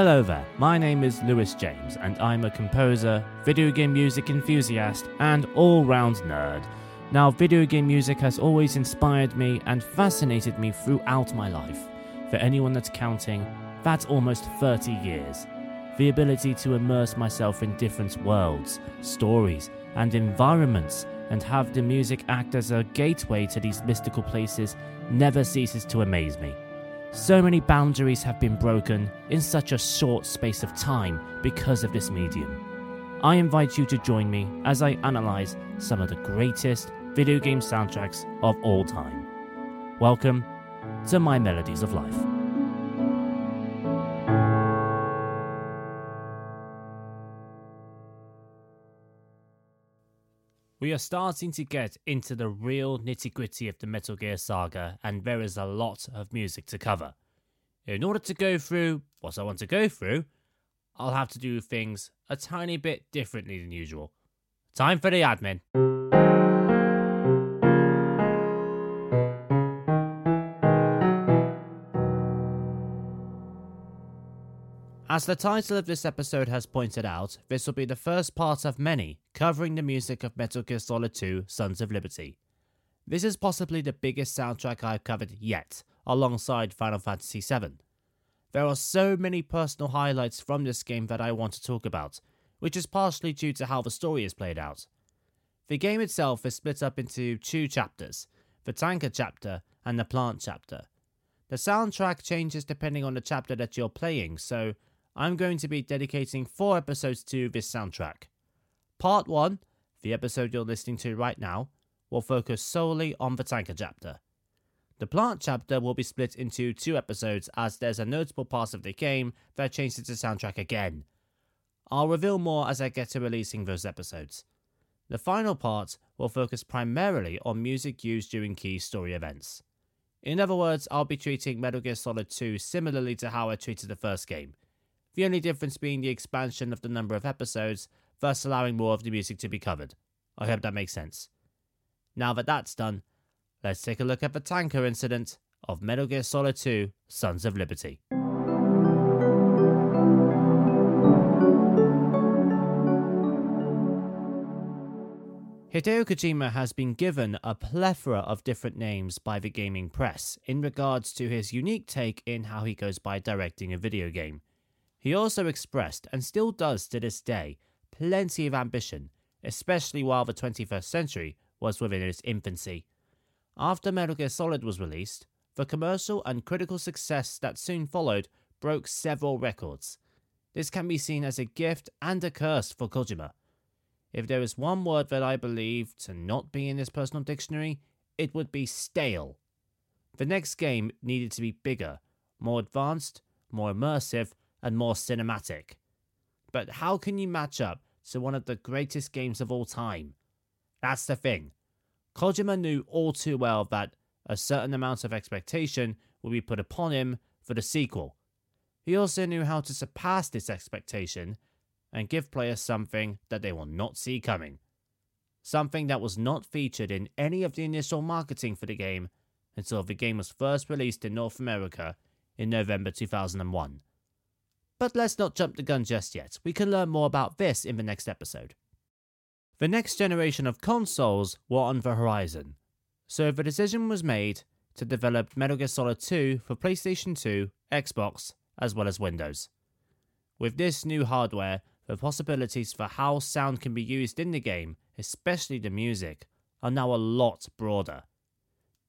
Hello there, my name is Louis James, and I'm a composer, video game music enthusiast, and all round nerd. Now, video game music has always inspired me and fascinated me throughout my life. For anyone that's counting, that's almost 30 years. The ability to immerse myself in different worlds, stories, and environments, and have the music act as a gateway to these mystical places never ceases to amaze me. So many boundaries have been broken in such a short space of time because of this medium. I invite you to join me as I analyze some of the greatest video game soundtracks of all time. Welcome to My Melodies of Life. We are starting to get into the real nitty gritty of the Metal Gear saga, and there is a lot of music to cover. In order to go through what I want to go through, I'll have to do things a tiny bit differently than usual. Time for the admin. As the title of this episode has pointed out, this will be the first part of many covering the music of Metal Gear Solid 2 Sons of Liberty. This is possibly the biggest soundtrack I've covered yet, alongside Final Fantasy VII. There are so many personal highlights from this game that I want to talk about, which is partially due to how the story is played out. The game itself is split up into two chapters the tanker chapter and the plant chapter. The soundtrack changes depending on the chapter that you're playing, so I'm going to be dedicating four episodes to this soundtrack. Part 1, the episode you're listening to right now, will focus solely on the tanker chapter. The plant chapter will be split into two episodes as there's a notable part of the game that changes the soundtrack again. I'll reveal more as I get to releasing those episodes. The final part will focus primarily on music used during key story events. In other words, I'll be treating Metal Gear Solid 2 similarly to how I treated the first game the only difference being the expansion of the number of episodes, thus allowing more of the music to be covered. I hope that makes sense. Now that that's done, let's take a look at the tanker incident of Metal Gear Solid 2 Sons of Liberty. Hideo Kojima has been given a plethora of different names by the gaming press in regards to his unique take in how he goes by directing a video game. He also expressed, and still does to this day, plenty of ambition, especially while the 21st century was within its infancy. After Metal Gear Solid was released, the commercial and critical success that soon followed broke several records. This can be seen as a gift and a curse for Kojima. If there is one word that I believe to not be in his personal dictionary, it would be stale. The next game needed to be bigger, more advanced, more immersive, and more cinematic. But how can you match up to one of the greatest games of all time? That's the thing. Kojima knew all too well that a certain amount of expectation would be put upon him for the sequel. He also knew how to surpass this expectation and give players something that they will not see coming. Something that was not featured in any of the initial marketing for the game until the game was first released in North America in November 2001. But let's not jump the gun just yet. We can learn more about this in the next episode. The next generation of consoles were on the horizon, so the decision was made to develop Metal Gear Solid 2 for PlayStation 2, Xbox, as well as Windows. With this new hardware, the possibilities for how sound can be used in the game, especially the music, are now a lot broader.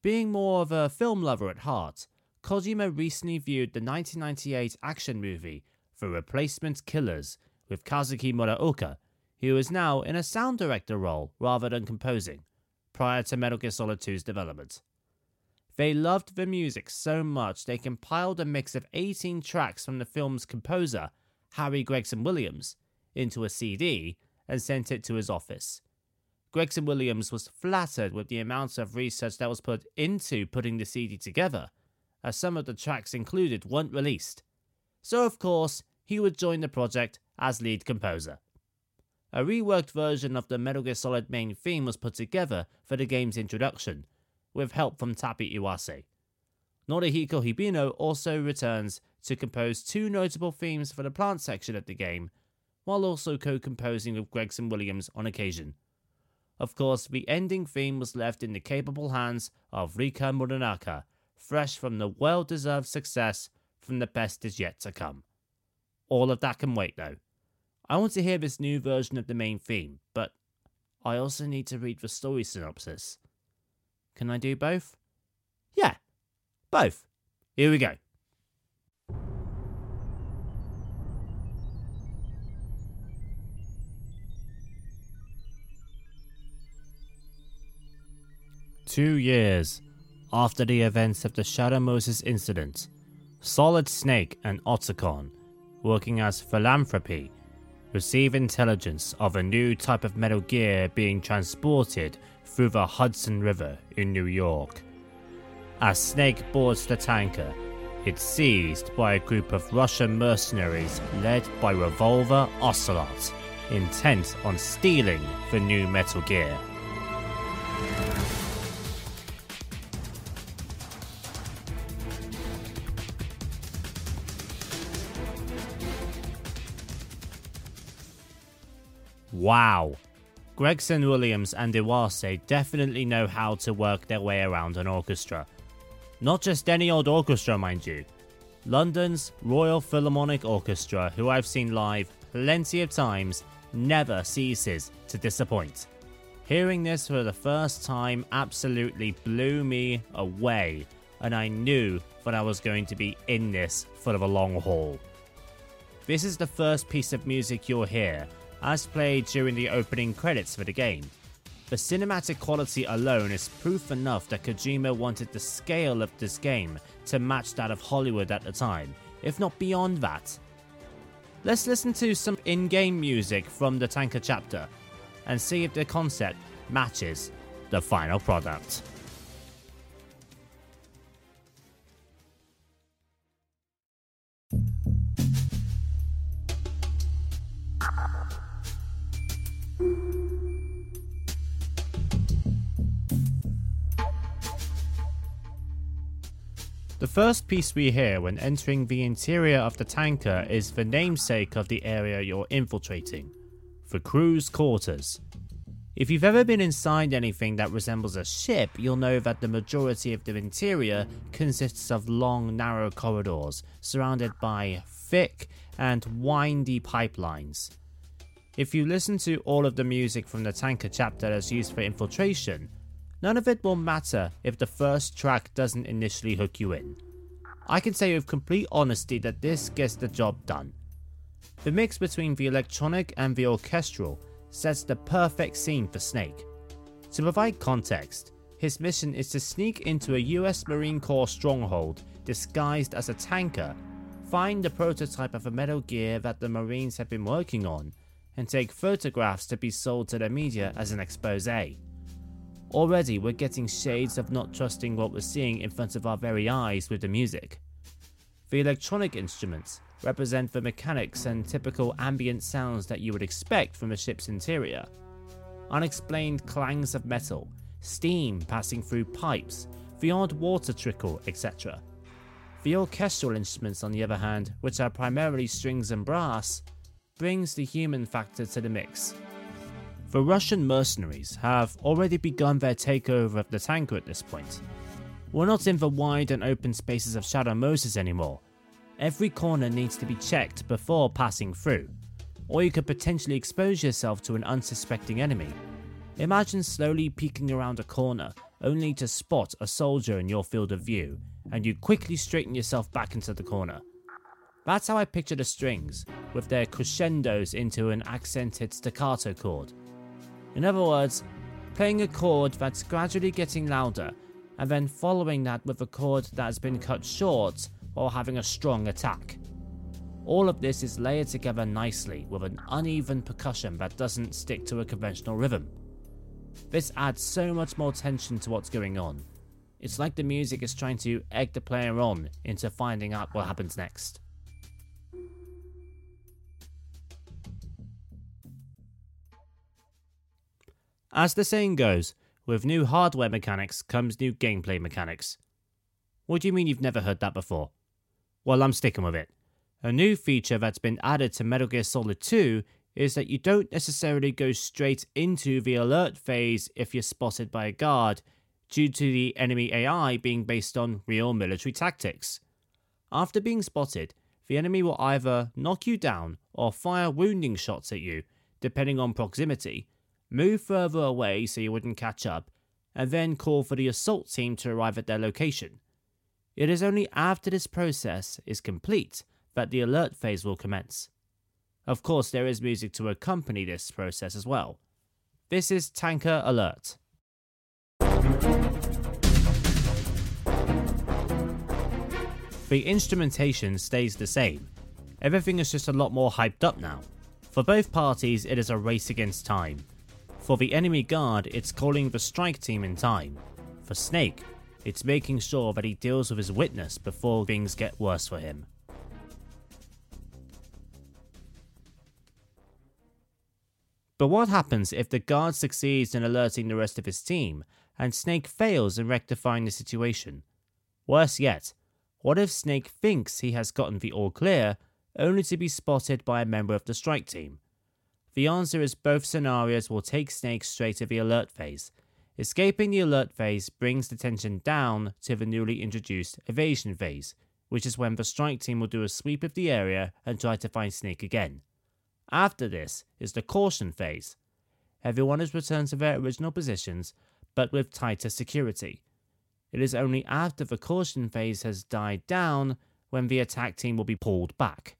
Being more of a film lover at heart, Kojima recently viewed the 1998 action movie for Replacement Killers with Kazuki Muraoka, who is now in a sound director role rather than composing, prior to Metal Gear Solid 2's development. They loved the music so much they compiled a mix of 18 tracks from the film's composer, Harry Gregson Williams, into a CD and sent it to his office. Gregson Williams was flattered with the amount of research that was put into putting the CD together, as some of the tracks included weren't released. So, of course, he would join the project as lead composer. A reworked version of the Metal Gear Solid main theme was put together for the game's introduction, with help from Tappi Iwase. Norihiko Hibino also returns to compose two notable themes for the plant section of the game, while also co composing with Gregson Williams on occasion. Of course, the ending theme was left in the capable hands of Rika Muranaka, fresh from the well deserved success from The Best Is Yet to Come. All of that can wait though. I want to hear this new version of the main theme, but I also need to read the story synopsis. Can I do both? Yeah, both. Here we go. Two years after the events of the Shadow Moses incident, Solid Snake and Otacon, working as philanthropy, receive intelligence of a new type of Metal Gear being transported through the Hudson River in New York. As Snake boards the tanker, it's seized by a group of Russian mercenaries led by Revolver Ocelot, intent on stealing the new Metal Gear. Wow. Gregson Williams and Iwase definitely know how to work their way around an orchestra. Not just any old orchestra, mind you. London's Royal Philharmonic Orchestra, who I've seen live plenty of times, never ceases to disappoint. Hearing this for the first time absolutely blew me away, and I knew that I was going to be in this for the long haul. This is the first piece of music you'll hear, as played during the opening credits for the game. The cinematic quality alone is proof enough that Kojima wanted the scale of this game to match that of Hollywood at the time, if not beyond that. Let's listen to some in game music from the Tanker chapter and see if the concept matches the final product. The first piece we hear when entering the interior of the tanker is the namesake of the area you're infiltrating the crew's quarters. If you've ever been inside anything that resembles a ship, you'll know that the majority of the interior consists of long, narrow corridors surrounded by thick and windy pipelines. If you listen to all of the music from the tanker chapter that's used for infiltration, none of it will matter if the first track doesn't initially hook you in. I can say with complete honesty that this gets the job done. The mix between the electronic and the orchestral sets the perfect scene for Snake. To provide context, his mission is to sneak into a US Marine Corps stronghold disguised as a tanker, find the prototype of a Metal Gear that the Marines have been working on, and take photographs to be sold to the media as an expose. Already, we're getting shades of not trusting what we're seeing in front of our very eyes with the music. The electronic instruments represent the mechanics and typical ambient sounds that you would expect from a ship's interior. Unexplained clangs of metal, steam passing through pipes, the odd water trickle, etc. The orchestral instruments, on the other hand, which are primarily strings and brass, brings the human factor to the mix the Russian mercenaries have already begun their takeover of the tanker at this point. We're not in the wide and open spaces of Shadow Moses anymore. Every corner needs to be checked before passing through, or you could potentially expose yourself to an unsuspecting enemy. Imagine slowly peeking around a corner only to spot a soldier in your field of view, and you quickly straighten yourself back into the corner. That's how I picture the strings, with their crescendos into an accented staccato chord. In other words, playing a chord that's gradually getting louder, and then following that with a chord that has been cut short while having a strong attack. All of this is layered together nicely with an uneven percussion that doesn't stick to a conventional rhythm. This adds so much more tension to what's going on. It's like the music is trying to egg the player on into finding out what happens next. As the saying goes, with new hardware mechanics comes new gameplay mechanics. What do you mean you've never heard that before? Well, I'm sticking with it. A new feature that's been added to Metal Gear Solid 2 is that you don't necessarily go straight into the alert phase if you're spotted by a guard, due to the enemy AI being based on real military tactics. After being spotted, the enemy will either knock you down or fire wounding shots at you, depending on proximity, move further away so you wouldn't catch up, and then call for the assault team to arrive at their location. It is only after this process is complete that the alert phase will commence. Of course, there is music to accompany this process as well. This is Tanker Alert. The instrumentation stays the same. Everything is just a lot more hyped up now. For both parties, it is a race against time. For the enemy guard, it's calling the strike team in time. For Snake, it's making sure that he deals with his witness before things get worse for him. But what happens if the guard succeeds in alerting the rest of his team, and Snake fails in rectifying the situation? Worse yet, what if Snake thinks he has gotten the all clear, only to be spotted by a member of the strike team? The answer is both scenarios will take Snake straight to the alert phase. Escaping the alert phase brings the tension down to the newly introduced evasion phase, which is when the strike team will do a sweep of the area and try to find Snake again. After this is the caution phase. Everyone is returned to their original positions, but with tighter security. It is only after the caution phase has died down when the attack team will be pulled back.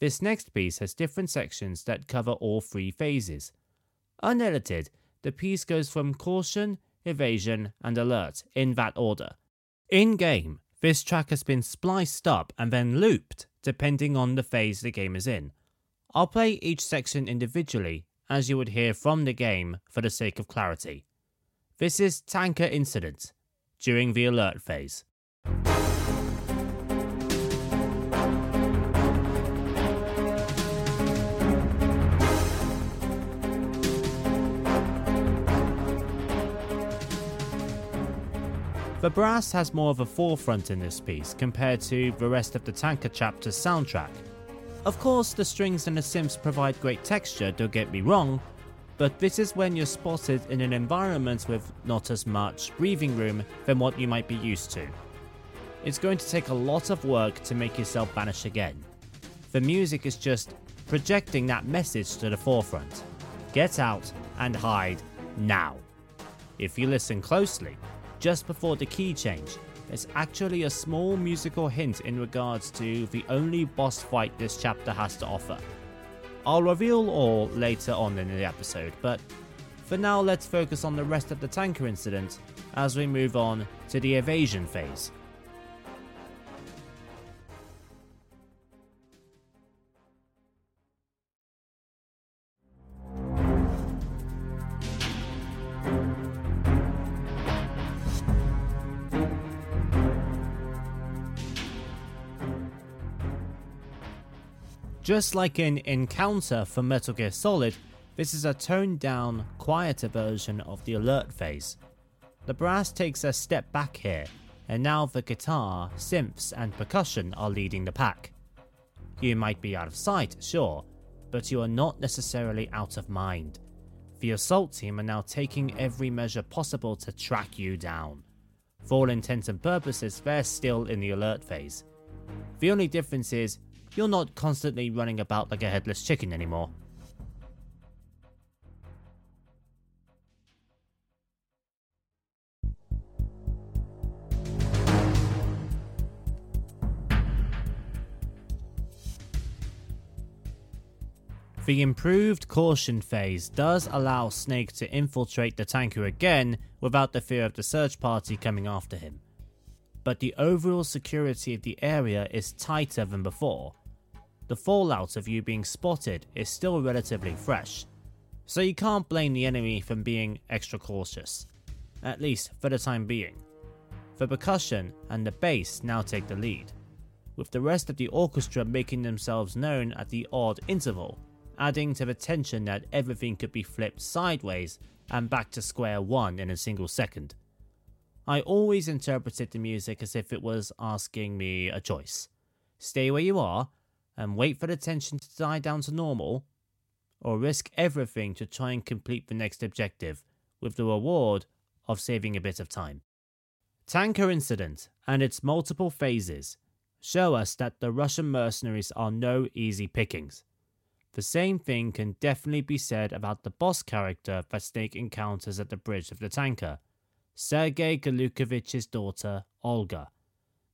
This next piece has different sections that cover all three phases. Unedited, the piece goes from caution, evasion, and alert in that order. In game, this track has been spliced up and then looped depending on the phase the game is in. I'll play each section individually, as you would hear from the game for the sake of clarity. This is Tanker Incident, during the alert phase. The brass has more of a forefront in this piece compared to the rest of the Tanker chapter's soundtrack, of course, the strings and the synths provide great texture, don't get me wrong, but this is when you're spotted in an environment with not as much breathing room than what you might be used to. It's going to take a lot of work to make yourself vanish again. The music is just projecting that message to the forefront. Get out and hide now. If you listen closely, just before the key change, is actually a small musical hint in regards to the only boss fight this chapter has to offer. I'll reveal all later on in the episode, but for now let's focus on the rest of the tanker incident as we move on to the evasion phase. Just like in Encounter for Metal Gear Solid, this is a toned down, quieter version of the alert phase. The brass takes a step back here, and now the guitar, synths, and percussion are leading the pack. You might be out of sight, sure, but you are not necessarily out of mind. The assault team are now taking every measure possible to track you down. For all intents and purposes, they're still in the alert phase. The only difference is you're not constantly running about like a headless chicken anymore. The improved caution phase does allow Snake to infiltrate the tanker again without the fear of the search party coming after him. But the overall security of the area is tighter than before, the fallout of you being spotted is still relatively fresh, so you can't blame the enemy for being extra cautious, at least for the time being. The percussion and the bass now take the lead, with the rest of the orchestra making themselves known at the odd interval, adding to the tension that everything could be flipped sideways and back to square one in a single second. I always interpreted the music as if it was asking me a choice stay where you are and wait for the tension to die down to normal, or risk everything to try and complete the next objective with the reward of saving a bit of time. Tanker Incident and its multiple phases show us that the Russian mercenaries are no easy pickings. The same thing can definitely be said about the boss character that Snake encounters at the bridge of the tanker, Sergei Gurlukovich's daughter, Olga.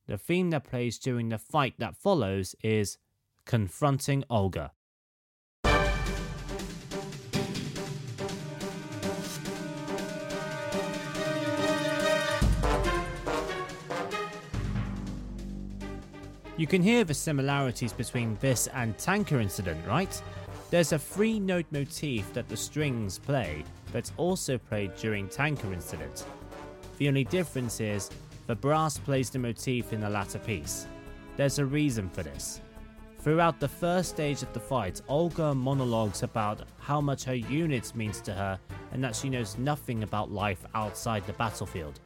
The theme that plays during the fight that follows is confronting Olga. You can hear the similarities between this and Tanker Incident, right? There's a three note motif that the strings play that's also played during Tanker Incident. The only difference is the brass plays the motif in the latter piece. There's a reason for this. Throughout the first stage of the fight, Olga monologues about how much her unit means to her and that she knows nothing about life outside the battlefield.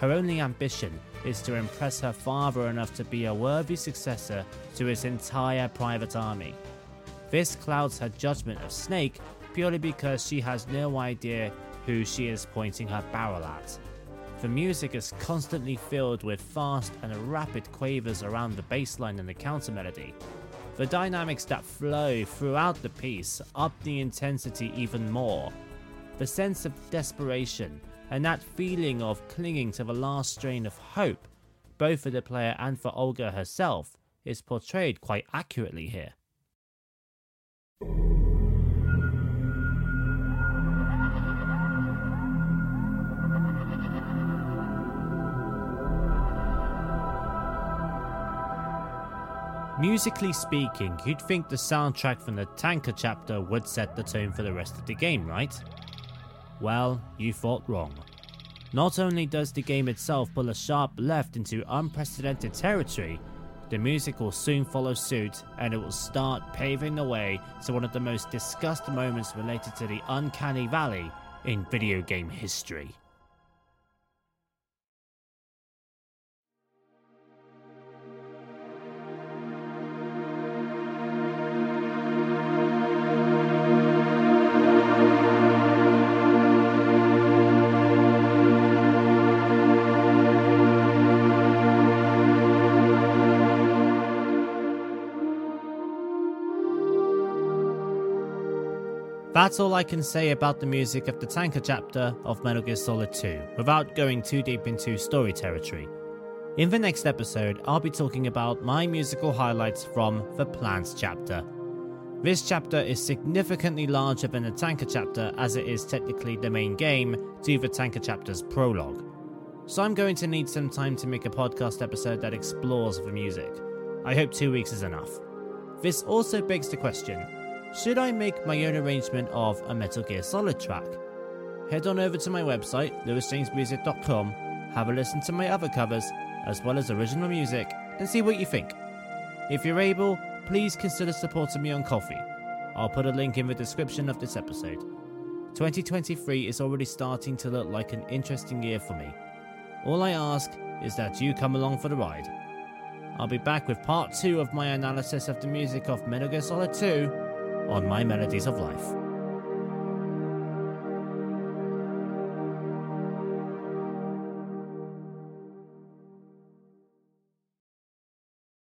Her only ambition is to impress her father enough to be a worthy successor to his entire private army. This clouds her judgment of Snake purely because she has no idea who she is pointing her barrel at. The music is constantly filled with fast and rapid quavers around the bass line and the counter melody. The dynamics that flow throughout the piece up the intensity even more. The sense of desperation and that feeling of clinging to the last strain of hope, both for the player and for Olga herself, is portrayed quite accurately here. Musically speaking, you'd think the soundtrack from the Tanker chapter would set the tone for the rest of the game, right? Well, you thought wrong. Not only does the game itself pull a sharp left into unprecedented territory, the music will soon follow suit and it will start paving the way to one of the most discussed moments related to the Uncanny Valley in video game history. That's all I can say about the music of the Tanker chapter of Metal Gear Solid 2, without going too deep into story territory. In the next episode, I'll be talking about my musical highlights from the Plants chapter. This chapter is significantly larger than the Tanker chapter as it is technically the main game to the Tanker chapter's prologue. So I'm going to need some time to make a podcast episode that explores the music. I hope two weeks is enough. This also begs the question should I make my own arrangement of a Metal Gear Solid track? Head on over to my website, louisjamesmusic.com, have a listen to my other covers, as well as original music, and see what you think. If you're able, please consider supporting me on Ko-fi. I'll put a link in the description of this episode. 2023 is already starting to look like an interesting year for me. All I ask is that you come along for the ride. I'll be back with part 2 of my analysis of the music of Metal Gear Solid 2 on My Melodies of Life.